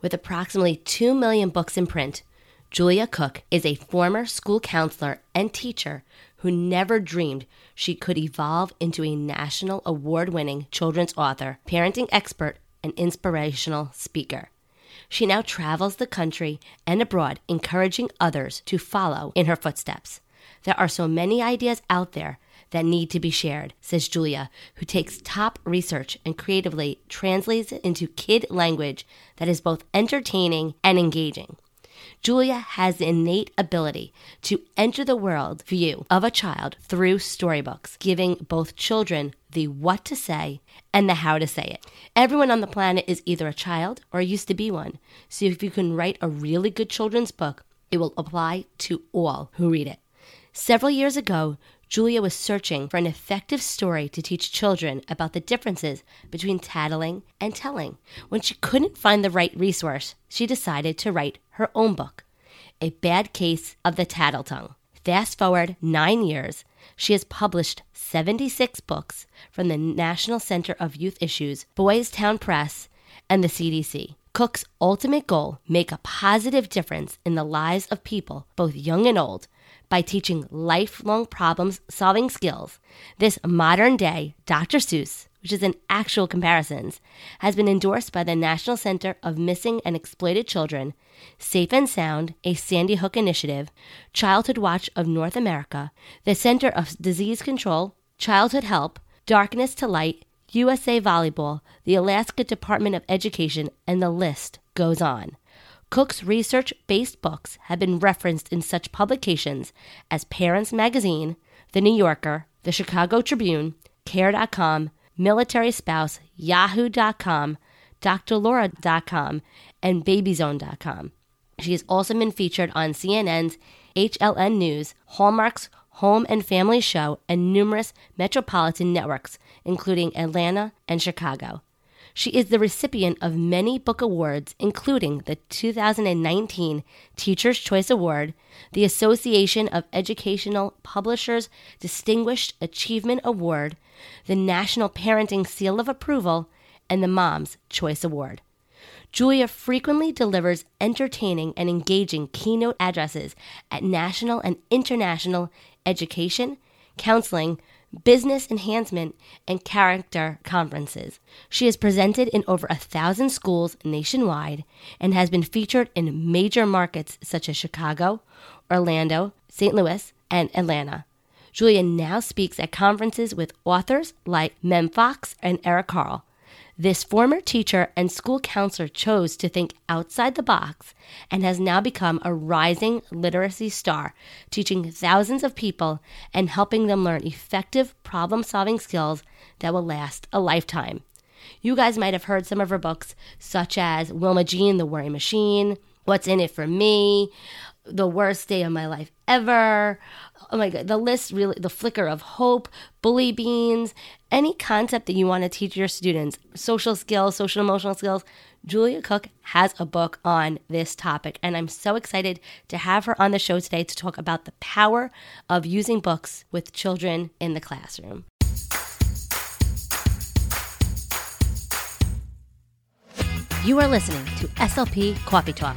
With approximately 2 million books in print, Julia Cook is a former school counselor and teacher who never dreamed she could evolve into a national award winning children's author, parenting expert, and inspirational speaker. She now travels the country and abroad, encouraging others to follow in her footsteps. There are so many ideas out there that need to be shared, says Julia, who takes top research and creatively translates it into kid language that is both entertaining and engaging. Julia has the innate ability to enter the world view of a child through storybooks, giving both children the what to say and the how to say it. Everyone on the planet is either a child or used to be one. So if you can write a really good children's book, it will apply to all who read it. Several years ago, Julia was searching for an effective story to teach children about the differences between tattling and telling. When she couldn't find the right resource, she decided to write her own book, A Bad Case of the Tattle Tongue. Fast forward nine years, she has published 76 books from the National Center of Youth Issues, Boys Town Press, and the CDC. Cook's ultimate goal make a positive difference in the lives of people, both young and old, by teaching lifelong problem solving skills. This modern day Dr. Seuss, which is an actual comparisons, has been endorsed by the National Center of Missing and Exploited Children, Safe and Sound, a Sandy Hook initiative, Childhood Watch of North America, the Center of Disease Control, Childhood Help, Darkness to Light, USA Volleyball, the Alaska Department of Education, and the list goes on. Cook's research based books have been referenced in such publications as Parents Magazine, The New Yorker, The Chicago Tribune, Care.com, Military Spouse, Yahoo.com, DrLaura.com, and BabyZone.com. She has also been featured on CNN's HLN News, Hallmark's Home and Family Show, and numerous metropolitan networks, including Atlanta and Chicago. She is the recipient of many book awards, including the 2019 Teacher's Choice Award, the Association of Educational Publishers Distinguished Achievement Award, the National Parenting Seal of Approval, and the Mom's Choice Award. Julia frequently delivers entertaining and engaging keynote addresses at national and international education, counseling, business enhancement, and character conferences. She has presented in over a thousand schools nationwide and has been featured in major markets such as Chicago, Orlando, St. Louis, and Atlanta. Julia now speaks at conferences with authors like Mem Fox and Eric Carle. This former teacher and school counselor chose to think outside the box and has now become a rising literacy star, teaching thousands of people and helping them learn effective problem solving skills that will last a lifetime. You guys might have heard some of her books, such as Wilma Jean, The Worry Machine, What's in It for Me, the worst day of my life ever. Oh my God, the list really, the flicker of hope, bully beans, any concept that you want to teach your students, social skills, social emotional skills. Julia Cook has a book on this topic, and I'm so excited to have her on the show today to talk about the power of using books with children in the classroom. You are listening to SLP Coffee Talk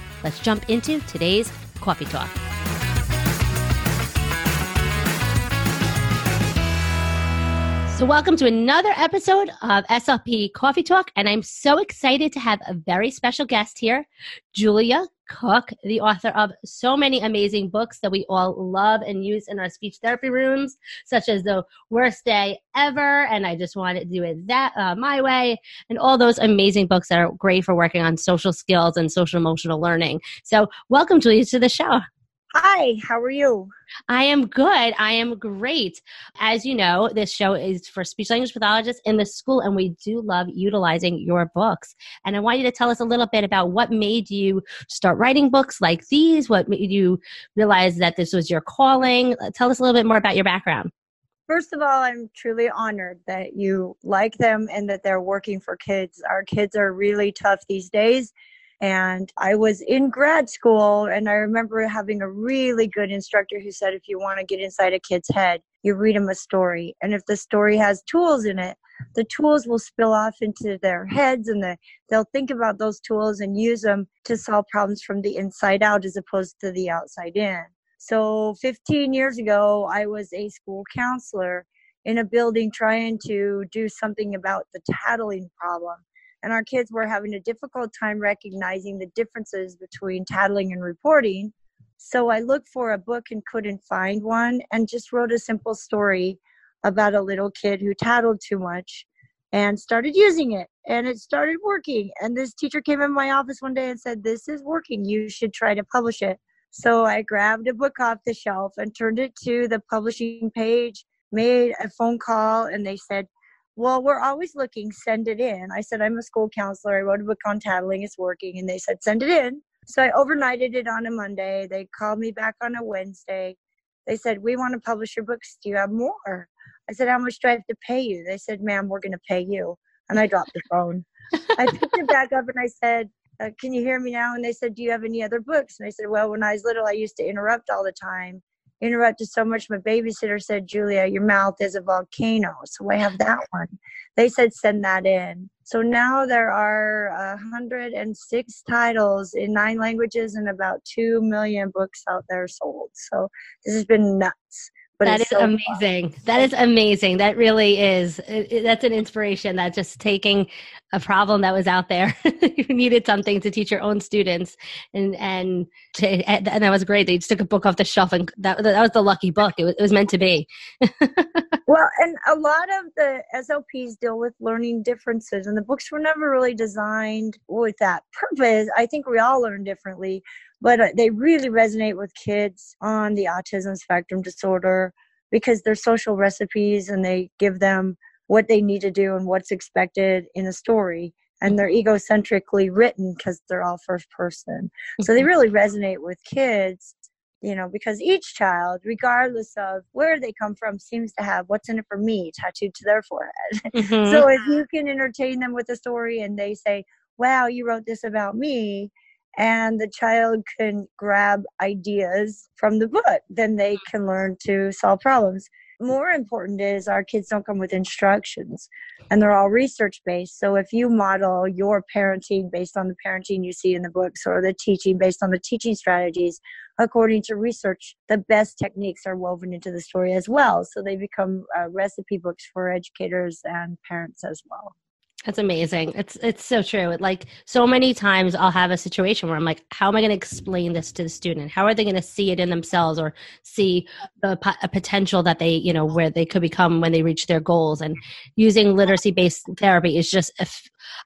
Let's jump into today's Coffee Talk. So, welcome to another episode of SLP Coffee Talk. And I'm so excited to have a very special guest here, Julia Cook, the author of so many amazing books that we all love and use in our speech therapy rooms, such as The Worst Day Ever, and I Just Want to Do It That uh, My Way, and all those amazing books that are great for working on social skills and social emotional learning. So, welcome, Julia, to the show. Hi, how are you? I am good. I am great. As you know, this show is for speech language pathologists in the school, and we do love utilizing your books. And I want you to tell us a little bit about what made you start writing books like these, what made you realize that this was your calling. Tell us a little bit more about your background. First of all, I'm truly honored that you like them and that they're working for kids. Our kids are really tough these days and I was in grad school, and I remember having a really good instructor who said, if you want to get inside a kid's head, you read them a story. And if the story has tools in it, the tools will spill off into their heads and the, they'll think about those tools and use them to solve problems from the inside out as opposed to the outside in. So 15 years ago, I was a school counselor in a building trying to do something about the tattling problem and our kids were having a difficult time recognizing the differences between tattling and reporting. So I looked for a book and couldn't find one and just wrote a simple story about a little kid who tattled too much and started using it and it started working. And this teacher came in my office one day and said this is working. You should try to publish it. So i grabbed a book off the shelf and turned it to the publishing page made a phone call and they said well, we're always looking, send it in. I said, I'm a school counselor. I wrote a book on tattling, it's working. And they said, send it in. So I overnighted it on a Monday. They called me back on a Wednesday. They said, We want to publish your books. Do you have more? I said, How much do I have to pay you? They said, Ma'am, we're going to pay you. And I dropped the phone. I picked it back up and I said, uh, Can you hear me now? And they said, Do you have any other books? And I said, Well, when I was little, I used to interrupt all the time interrupted so much my babysitter said julia your mouth is a volcano. So i have that one. They said send that in. So now there are 106 titles in nine languages and about 2 million books out there sold. So this has been nuts but that is so amazing. Fun. That is amazing. That really is. It, that's an inspiration. That just taking a problem that was out there, you needed something to teach your own students, and and to, and that was great. They just took a book off the shelf, and that that was the lucky book. It was, it was meant to be. well, and a lot of the SLPs deal with learning differences, and the books were never really designed with that purpose. I think we all learn differently but uh, they really resonate with kids on the autism spectrum disorder because they're social recipes and they give them what they need to do and what's expected in a story and they're egocentrically written because they're all first person so they mm-hmm. really resonate with kids you know because each child regardless of where they come from seems to have what's in it for me tattooed to their forehead mm-hmm. so if you can entertain them with a story and they say wow you wrote this about me and the child can grab ideas from the book then they can learn to solve problems. More important is our kids don't come with instructions and they're all research based so if you model your parenting based on the parenting you see in the books or the teaching based on the teaching strategies according to research the best techniques are woven into the story as well. So they become uh, recipe books for educators and parents as well That's amazing. It's it's so true. Like so many times I'll have a situation where I'm like, how am I going to explain this to the student? How are they going to see it in themselves or see the a potential that they, you know, where they could become when they reach their goals? And using literacy based therapy is just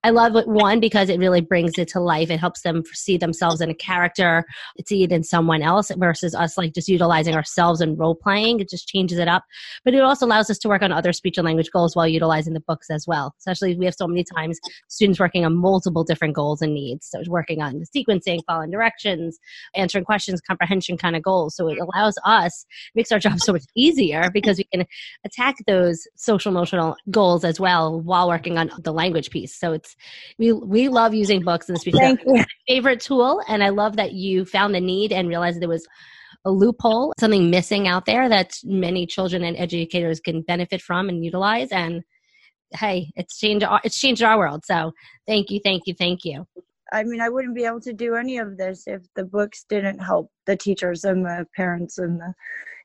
I love it one because it really brings it to life. It helps them see themselves in a character, see it in someone else versus us like just utilizing ourselves and role playing. It just changes it up. But it also allows us to work on other speech and language goals while utilizing the books as well. Especially we have so many times students working on multiple different goals and needs. So working on the sequencing, following directions, answering questions, comprehension kind of goals. So it allows us, makes our job so much easier because we can attack those social emotional goals as well while working on the language piece. So it's we we love using books in speech. Thank you. Favorite tool, and I love that you found the need and realized there was a loophole, something missing out there that many children and educators can benefit from and utilize. And hey, it's changed our, it's changed our world. So thank you, thank you, thank you. I mean, I wouldn't be able to do any of this if the books didn't help the teachers and the parents and the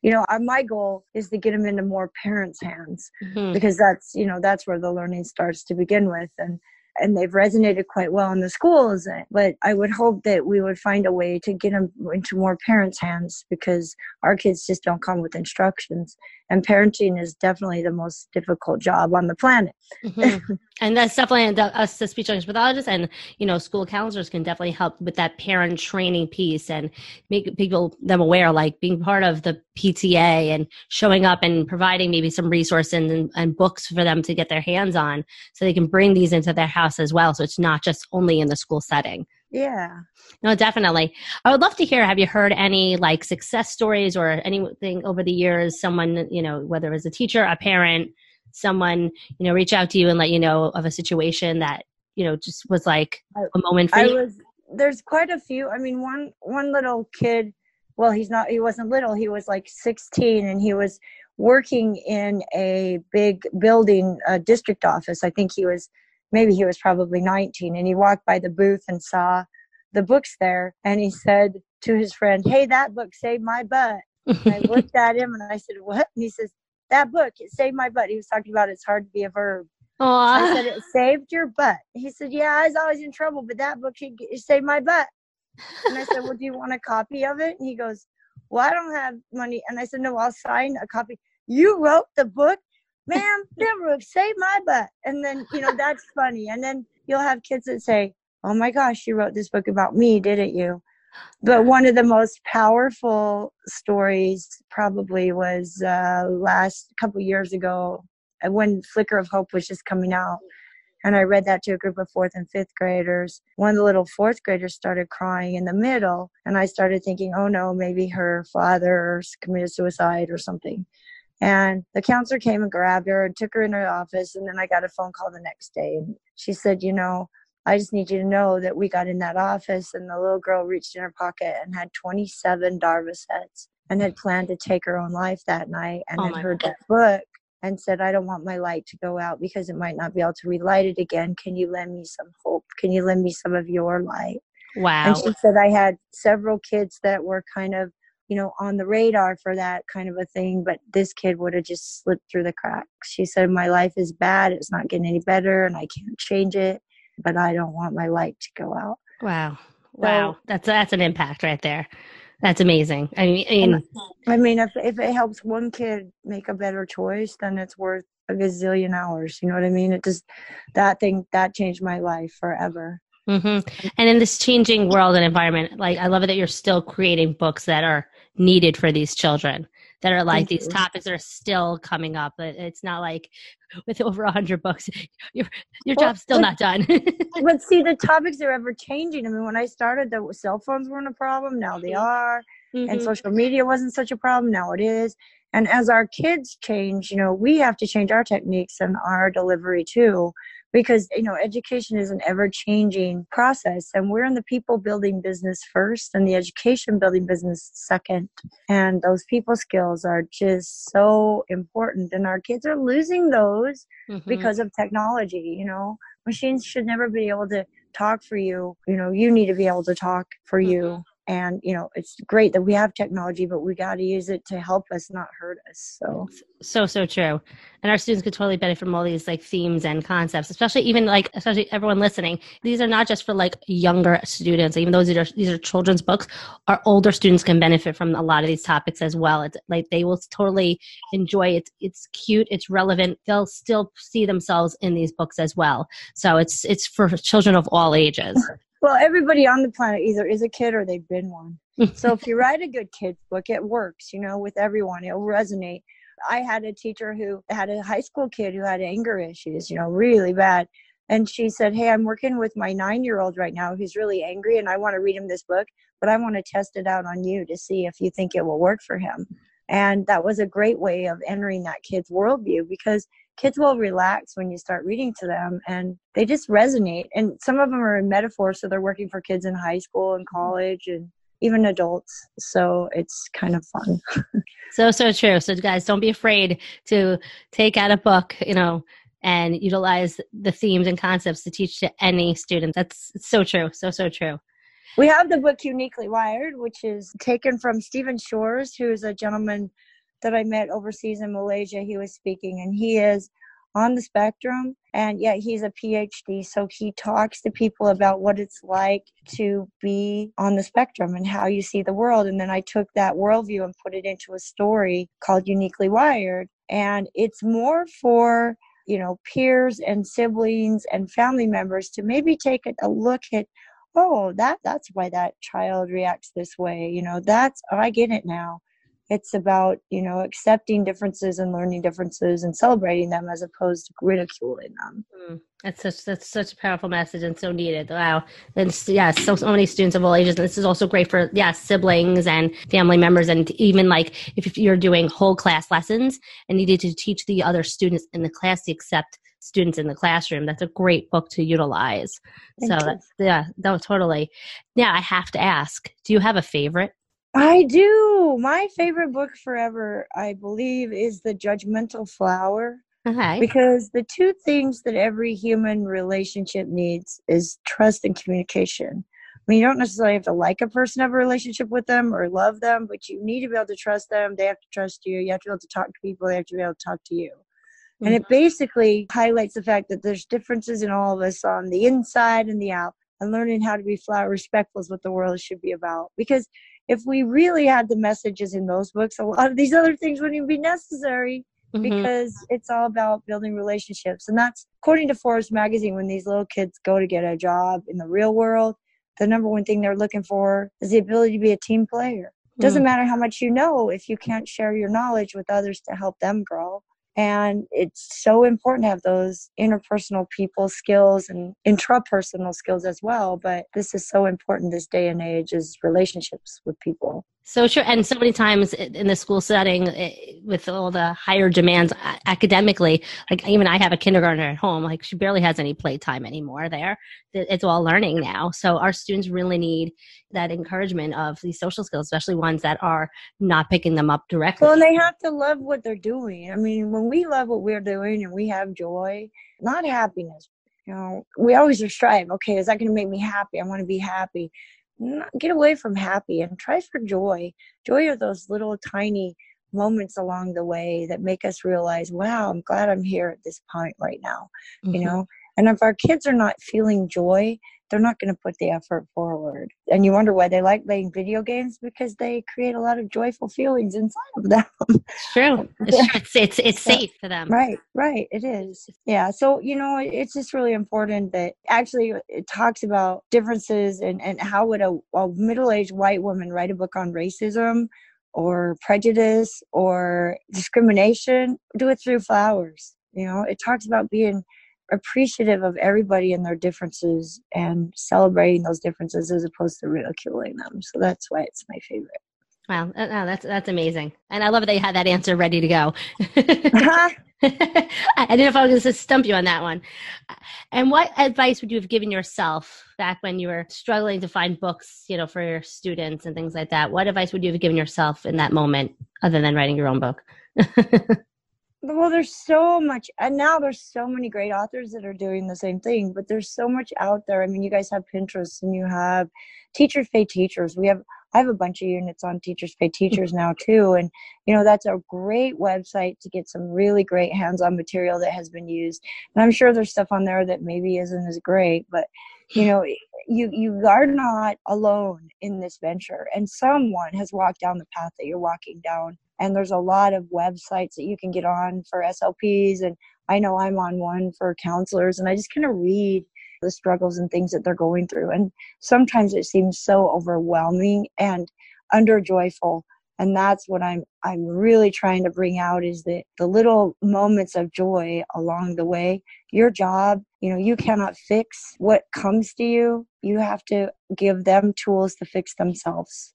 you know my goal is to get them into more parents hands mm-hmm. because that's you know that's where the learning starts to begin with and and they've resonated quite well in the schools. But I would hope that we would find a way to get them into more parents' hands because our kids just don't come with instructions. And parenting is definitely the most difficult job on the planet. Mm-hmm. and that's definitely us, the speech language pathologists, and you know, school counselors can definitely help with that parent training piece and make people them aware, like being part of the PTA and showing up and providing maybe some resources and, and books for them to get their hands on, so they can bring these into their house as well. So it's not just only in the school setting. Yeah. No, definitely. I would love to hear have you heard any like success stories or anything over the years, someone, you know, whether it was a teacher, a parent, someone, you know, reach out to you and let you know of a situation that, you know, just was like a moment for I you? Was, there's quite a few. I mean, one one little kid, well, he's not he wasn't little, he was like 16 and he was working in a big building, a district office. I think he was maybe he was probably 19 and he walked by the booth and saw the books there and he said to his friend hey that book saved my butt and i looked at him and i said what and he says that book it saved my butt he was talking about it's hard to be a verb I said it saved your butt. He said, "Yeah, I was always in trouble, but that book it saved my butt." And I said, "Well, do you want a copy of it?" And he goes, "Well, I don't have money." And I said, "No, I'll sign a copy." You wrote the book? Ma'am, Deborah, save my butt. And then, you know, that's funny. And then you'll have kids that say, oh my gosh, you wrote this book about me, didn't you? But one of the most powerful stories probably was uh, last couple years ago uh, when Flicker of Hope was just coming out. And I read that to a group of fourth and fifth graders. One of the little fourth graders started crying in the middle. And I started thinking, oh no, maybe her father committed suicide or something. And the counselor came and grabbed her and took her in her office. And then I got a phone call the next day. And she said, You know, I just need you to know that we got in that office and the little girl reached in her pocket and had 27 Darvocets and had planned to take her own life that night and oh had heard God. that book and said, I don't want my light to go out because it might not be able to relight it again. Can you lend me some hope? Can you lend me some of your light? Wow. And she said, I had several kids that were kind of you know, on the radar for that kind of a thing, but this kid would have just slipped through the cracks. She said, My life is bad, it's not getting any better, and I can't change it, but I don't want my light to go out. Wow. Wow. So, that's that's an impact right there. That's amazing. I mean, I mean, I mean if, if it helps one kid make a better choice, then it's worth a gazillion hours. You know what I mean? It just, that thing, that changed my life forever. Mm-hmm. And in this changing world and environment, like I love it that you're still creating books that are needed for these children that are like Thank these you. topics are still coming up. It's not like with over a hundred books, your your well, job's still but, not done. but see, the topics are ever changing. I mean, when I started, the cell phones weren't a problem. Now they mm-hmm. are, mm-hmm. and social media wasn't such a problem. Now it is. And as our kids change, you know, we have to change our techniques and our delivery too because you know education is an ever changing process and we're in the people building business first and the education building business second and those people skills are just so important and our kids are losing those mm-hmm. because of technology you know machines should never be able to talk for you you know you need to be able to talk for mm-hmm. you and you know it's great that we have technology but we got to use it to help us not hurt us so. So so true. And our students could totally benefit from all these like themes and concepts especially even like especially everyone listening. These are not just for like younger students even though these are these are children's books our older students can benefit from a lot of these topics as well. It's like they will totally enjoy it. It's cute it's relevant. They'll still see themselves in these books as well. So it's it's for children of all ages well everybody on the planet either is a kid or they've been one so if you write a good kids book it works you know with everyone it'll resonate I had a teacher who had a high school kid who had anger issues, you know, really bad. And she said, Hey, I'm working with my nine year old right now who's really angry, and I want to read him this book, but I want to test it out on you to see if you think it will work for him. And that was a great way of entering that kid's worldview because kids will relax when you start reading to them and they just resonate. And some of them are in metaphor, so they're working for kids in high school and mm-hmm. college and even adults. So it's kind of fun. so, so true. So, guys, don't be afraid to take out a book, you know, and utilize the themes and concepts to teach to any student. That's so true. So, so true. We have the book Uniquely Wired, which is taken from Stephen Shores, who is a gentleman that I met overseas in Malaysia. He was speaking, and he is on the spectrum and yet he's a phd so he talks to people about what it's like to be on the spectrum and how you see the world and then i took that worldview and put it into a story called uniquely wired and it's more for you know peers and siblings and family members to maybe take a look at oh that that's why that child reacts this way you know that's oh, i get it now it's about you know accepting differences and learning differences and celebrating them as opposed to ridiculing them. Mm, that's such that's such a powerful message and so needed. Wow. And yeah so, so many students of all ages and this is also great for yeah siblings and family members and even like if you're doing whole class lessons and needed to teach the other students in the class to accept students in the classroom. That's a great book to utilize. Thank so that's yeah no, totally. Yeah i have to ask do you have a favorite? I do. My favorite book forever, I believe, is The Judgmental Flower. Okay. Because the two things that every human relationship needs is trust and communication. I mean, you don't necessarily have to like a person, have a relationship with them, or love them, but you need to be able to trust them. They have to trust you. You have to be able to talk to people. They have to be able to talk to you. Mm-hmm. And it mm-hmm. basically highlights the fact that there's differences in all of us on the inside and the out. And learning how to be flower respectful is what the world should be about. Because if we really had the messages in those books, a lot of these other things wouldn't even be necessary mm-hmm. because it's all about building relationships. And that's according to Forbes magazine, when these little kids go to get a job in the real world, the number one thing they're looking for is the ability to be a team player. Doesn't mm. matter how much you know if you can't share your knowledge with others to help them grow. And it's so important to have those interpersonal people skills and intrapersonal skills as well. But this is so important this day and age is relationships with people. So sure. And so many times in the school setting, with all the higher demands academically, like even I have a kindergartner at home, like she barely has any playtime anymore there. It's all learning now. So our students really need that encouragement of these social skills, especially ones that are not picking them up directly. Well, they have to love what they're doing. I mean, when we love what we're doing and we have joy, not happiness, you know, we always strive. Okay, is that going to make me happy? I want to be happy get away from happy and try for joy. Joy are those little tiny moments along the way that make us realize, wow, I'm glad I'm here at this point right now. Mm-hmm. You know, and if our kids are not feeling joy, they're not going to put the effort forward. And you wonder why they like playing video games because they create a lot of joyful feelings inside of them. It's true. It's, it's, it's, it's safe for them. Right, right. It is. Yeah. So, you know, it's just really important that actually it talks about differences and, and how would a, a middle aged white woman write a book on racism or prejudice or discrimination? Do it through flowers. You know, it talks about being appreciative of everybody and their differences and celebrating those differences as opposed to ridiculing them. So that's why it's my favorite. Wow, uh, oh, that's that's amazing, and I love that you had that answer ready to go. Uh-huh. I didn't know if I was going to stump you on that one. And what advice would you have given yourself back when you were struggling to find books, you know, for your students and things like that? What advice would you have given yourself in that moment, other than writing your own book? well there's so much and now there's so many great authors that are doing the same thing but there's so much out there. I mean you guys have pinterest and you have teachers pay teachers. We have i have a bunch of units on teachers pay teachers now too and you know that's a great website to get some really great hands-on material that has been used. And i'm sure there's stuff on there that maybe isn't as great but you know you you are not alone in this venture and someone has walked down the path that you're walking down and there's a lot of websites that you can get on for slps and i know i'm on one for counselors and i just kind of read the struggles and things that they're going through and sometimes it seems so overwhelming and under joyful and that's what i'm i'm really trying to bring out is the the little moments of joy along the way your job you know you cannot fix what comes to you. You have to give them tools to fix themselves.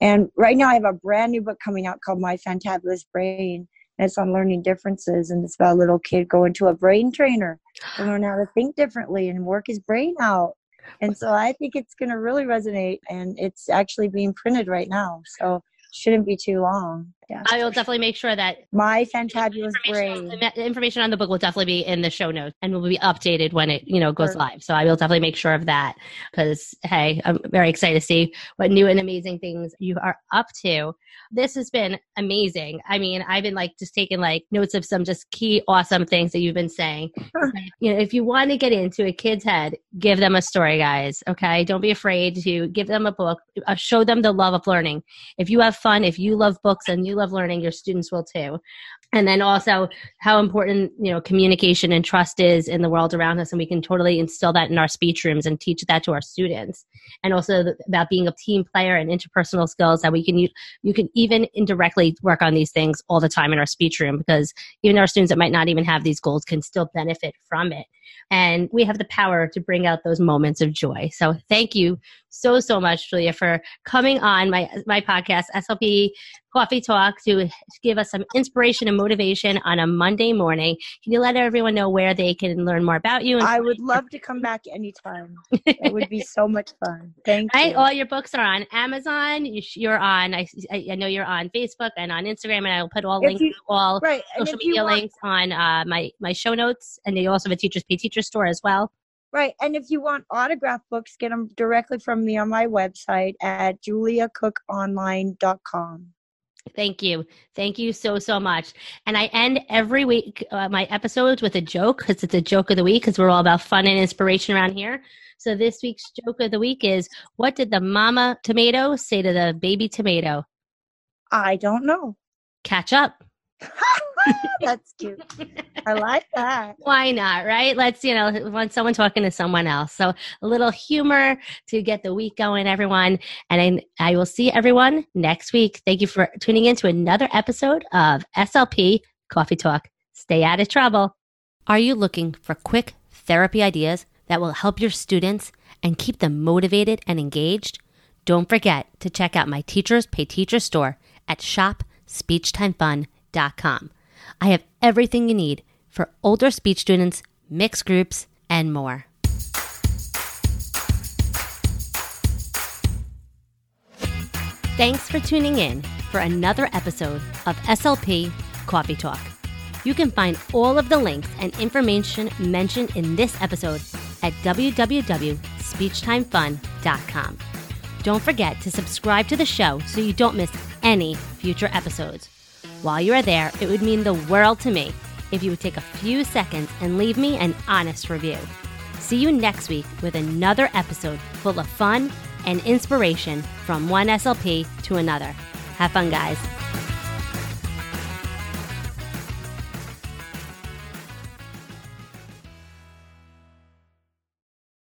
And right now i have a brand new book coming out called my fantabulous brain. And it's on learning differences and it's about a little kid going to a brain trainer to learn how to think differently and work his brain out. And so i think it's going to really resonate and it's actually being printed right now. So shouldn't be too long. Yeah. I will definitely make sure that my fantabulous brain. The information on the book will definitely be in the show notes and will be updated when it you know goes sure. live. So I will definitely make sure of that because hey, I'm very excited to see what new and amazing things you are up to. This has been amazing. I mean, I've been like just taking like notes of some just key awesome things that you've been saying. you know, if you want to get into a kid's head, give them a story, guys. Okay, don't be afraid to give them a book. Uh, show them the love of learning. If you have fun, if you love books and you love learning, your students will too. And then also how important you know communication and trust is in the world around us and we can totally instill that in our speech rooms and teach that to our students. And also about being a team player and interpersonal skills that we can use you can even indirectly work on these things all the time in our speech room because even our students that might not even have these goals can still benefit from it and we have the power to bring out those moments of joy so thank you so so much julia for coming on my my podcast slp coffee talk to give us some inspiration and motivation on a Monday morning. Can you let everyone know where they can learn more about you? I would love to come back anytime. it would be so much fun. Thank right? you. All your books are on Amazon. You're on. I, I know you're on Facebook and on Instagram, and I will put all if links, you, all right. social media want, links on uh, my my show notes. And you also have a Teachers Pay Teacher store as well. Right. And if you want autograph books, get them directly from me on my website at juliacookonline.com. Thank you. Thank you so, so much. And I end every week uh, my episodes with a joke because it's a joke of the week because we're all about fun and inspiration around here. So this week's joke of the week is what did the mama tomato say to the baby tomato? I don't know. Catch up. That's cute. I like that. Why not, right? Let's, you know, want someone talking to someone else. So a little humor to get the week going, everyone. And I, I will see everyone next week. Thank you for tuning in to another episode of SLP Coffee Talk. Stay out of trouble. Are you looking for quick therapy ideas that will help your students and keep them motivated and engaged? Don't forget to check out my Teachers Pay Teacher store at shopspeechtimefun.com. I have everything you need for older speech students, mixed groups, and more. Thanks for tuning in for another episode of SLP Coffee Talk. You can find all of the links and information mentioned in this episode at www.speechtimefun.com. Don't forget to subscribe to the show so you don't miss any future episodes. While you are there, it would mean the world to me if you would take a few seconds and leave me an honest review. See you next week with another episode full of fun and inspiration from one SLP to another. Have fun, guys.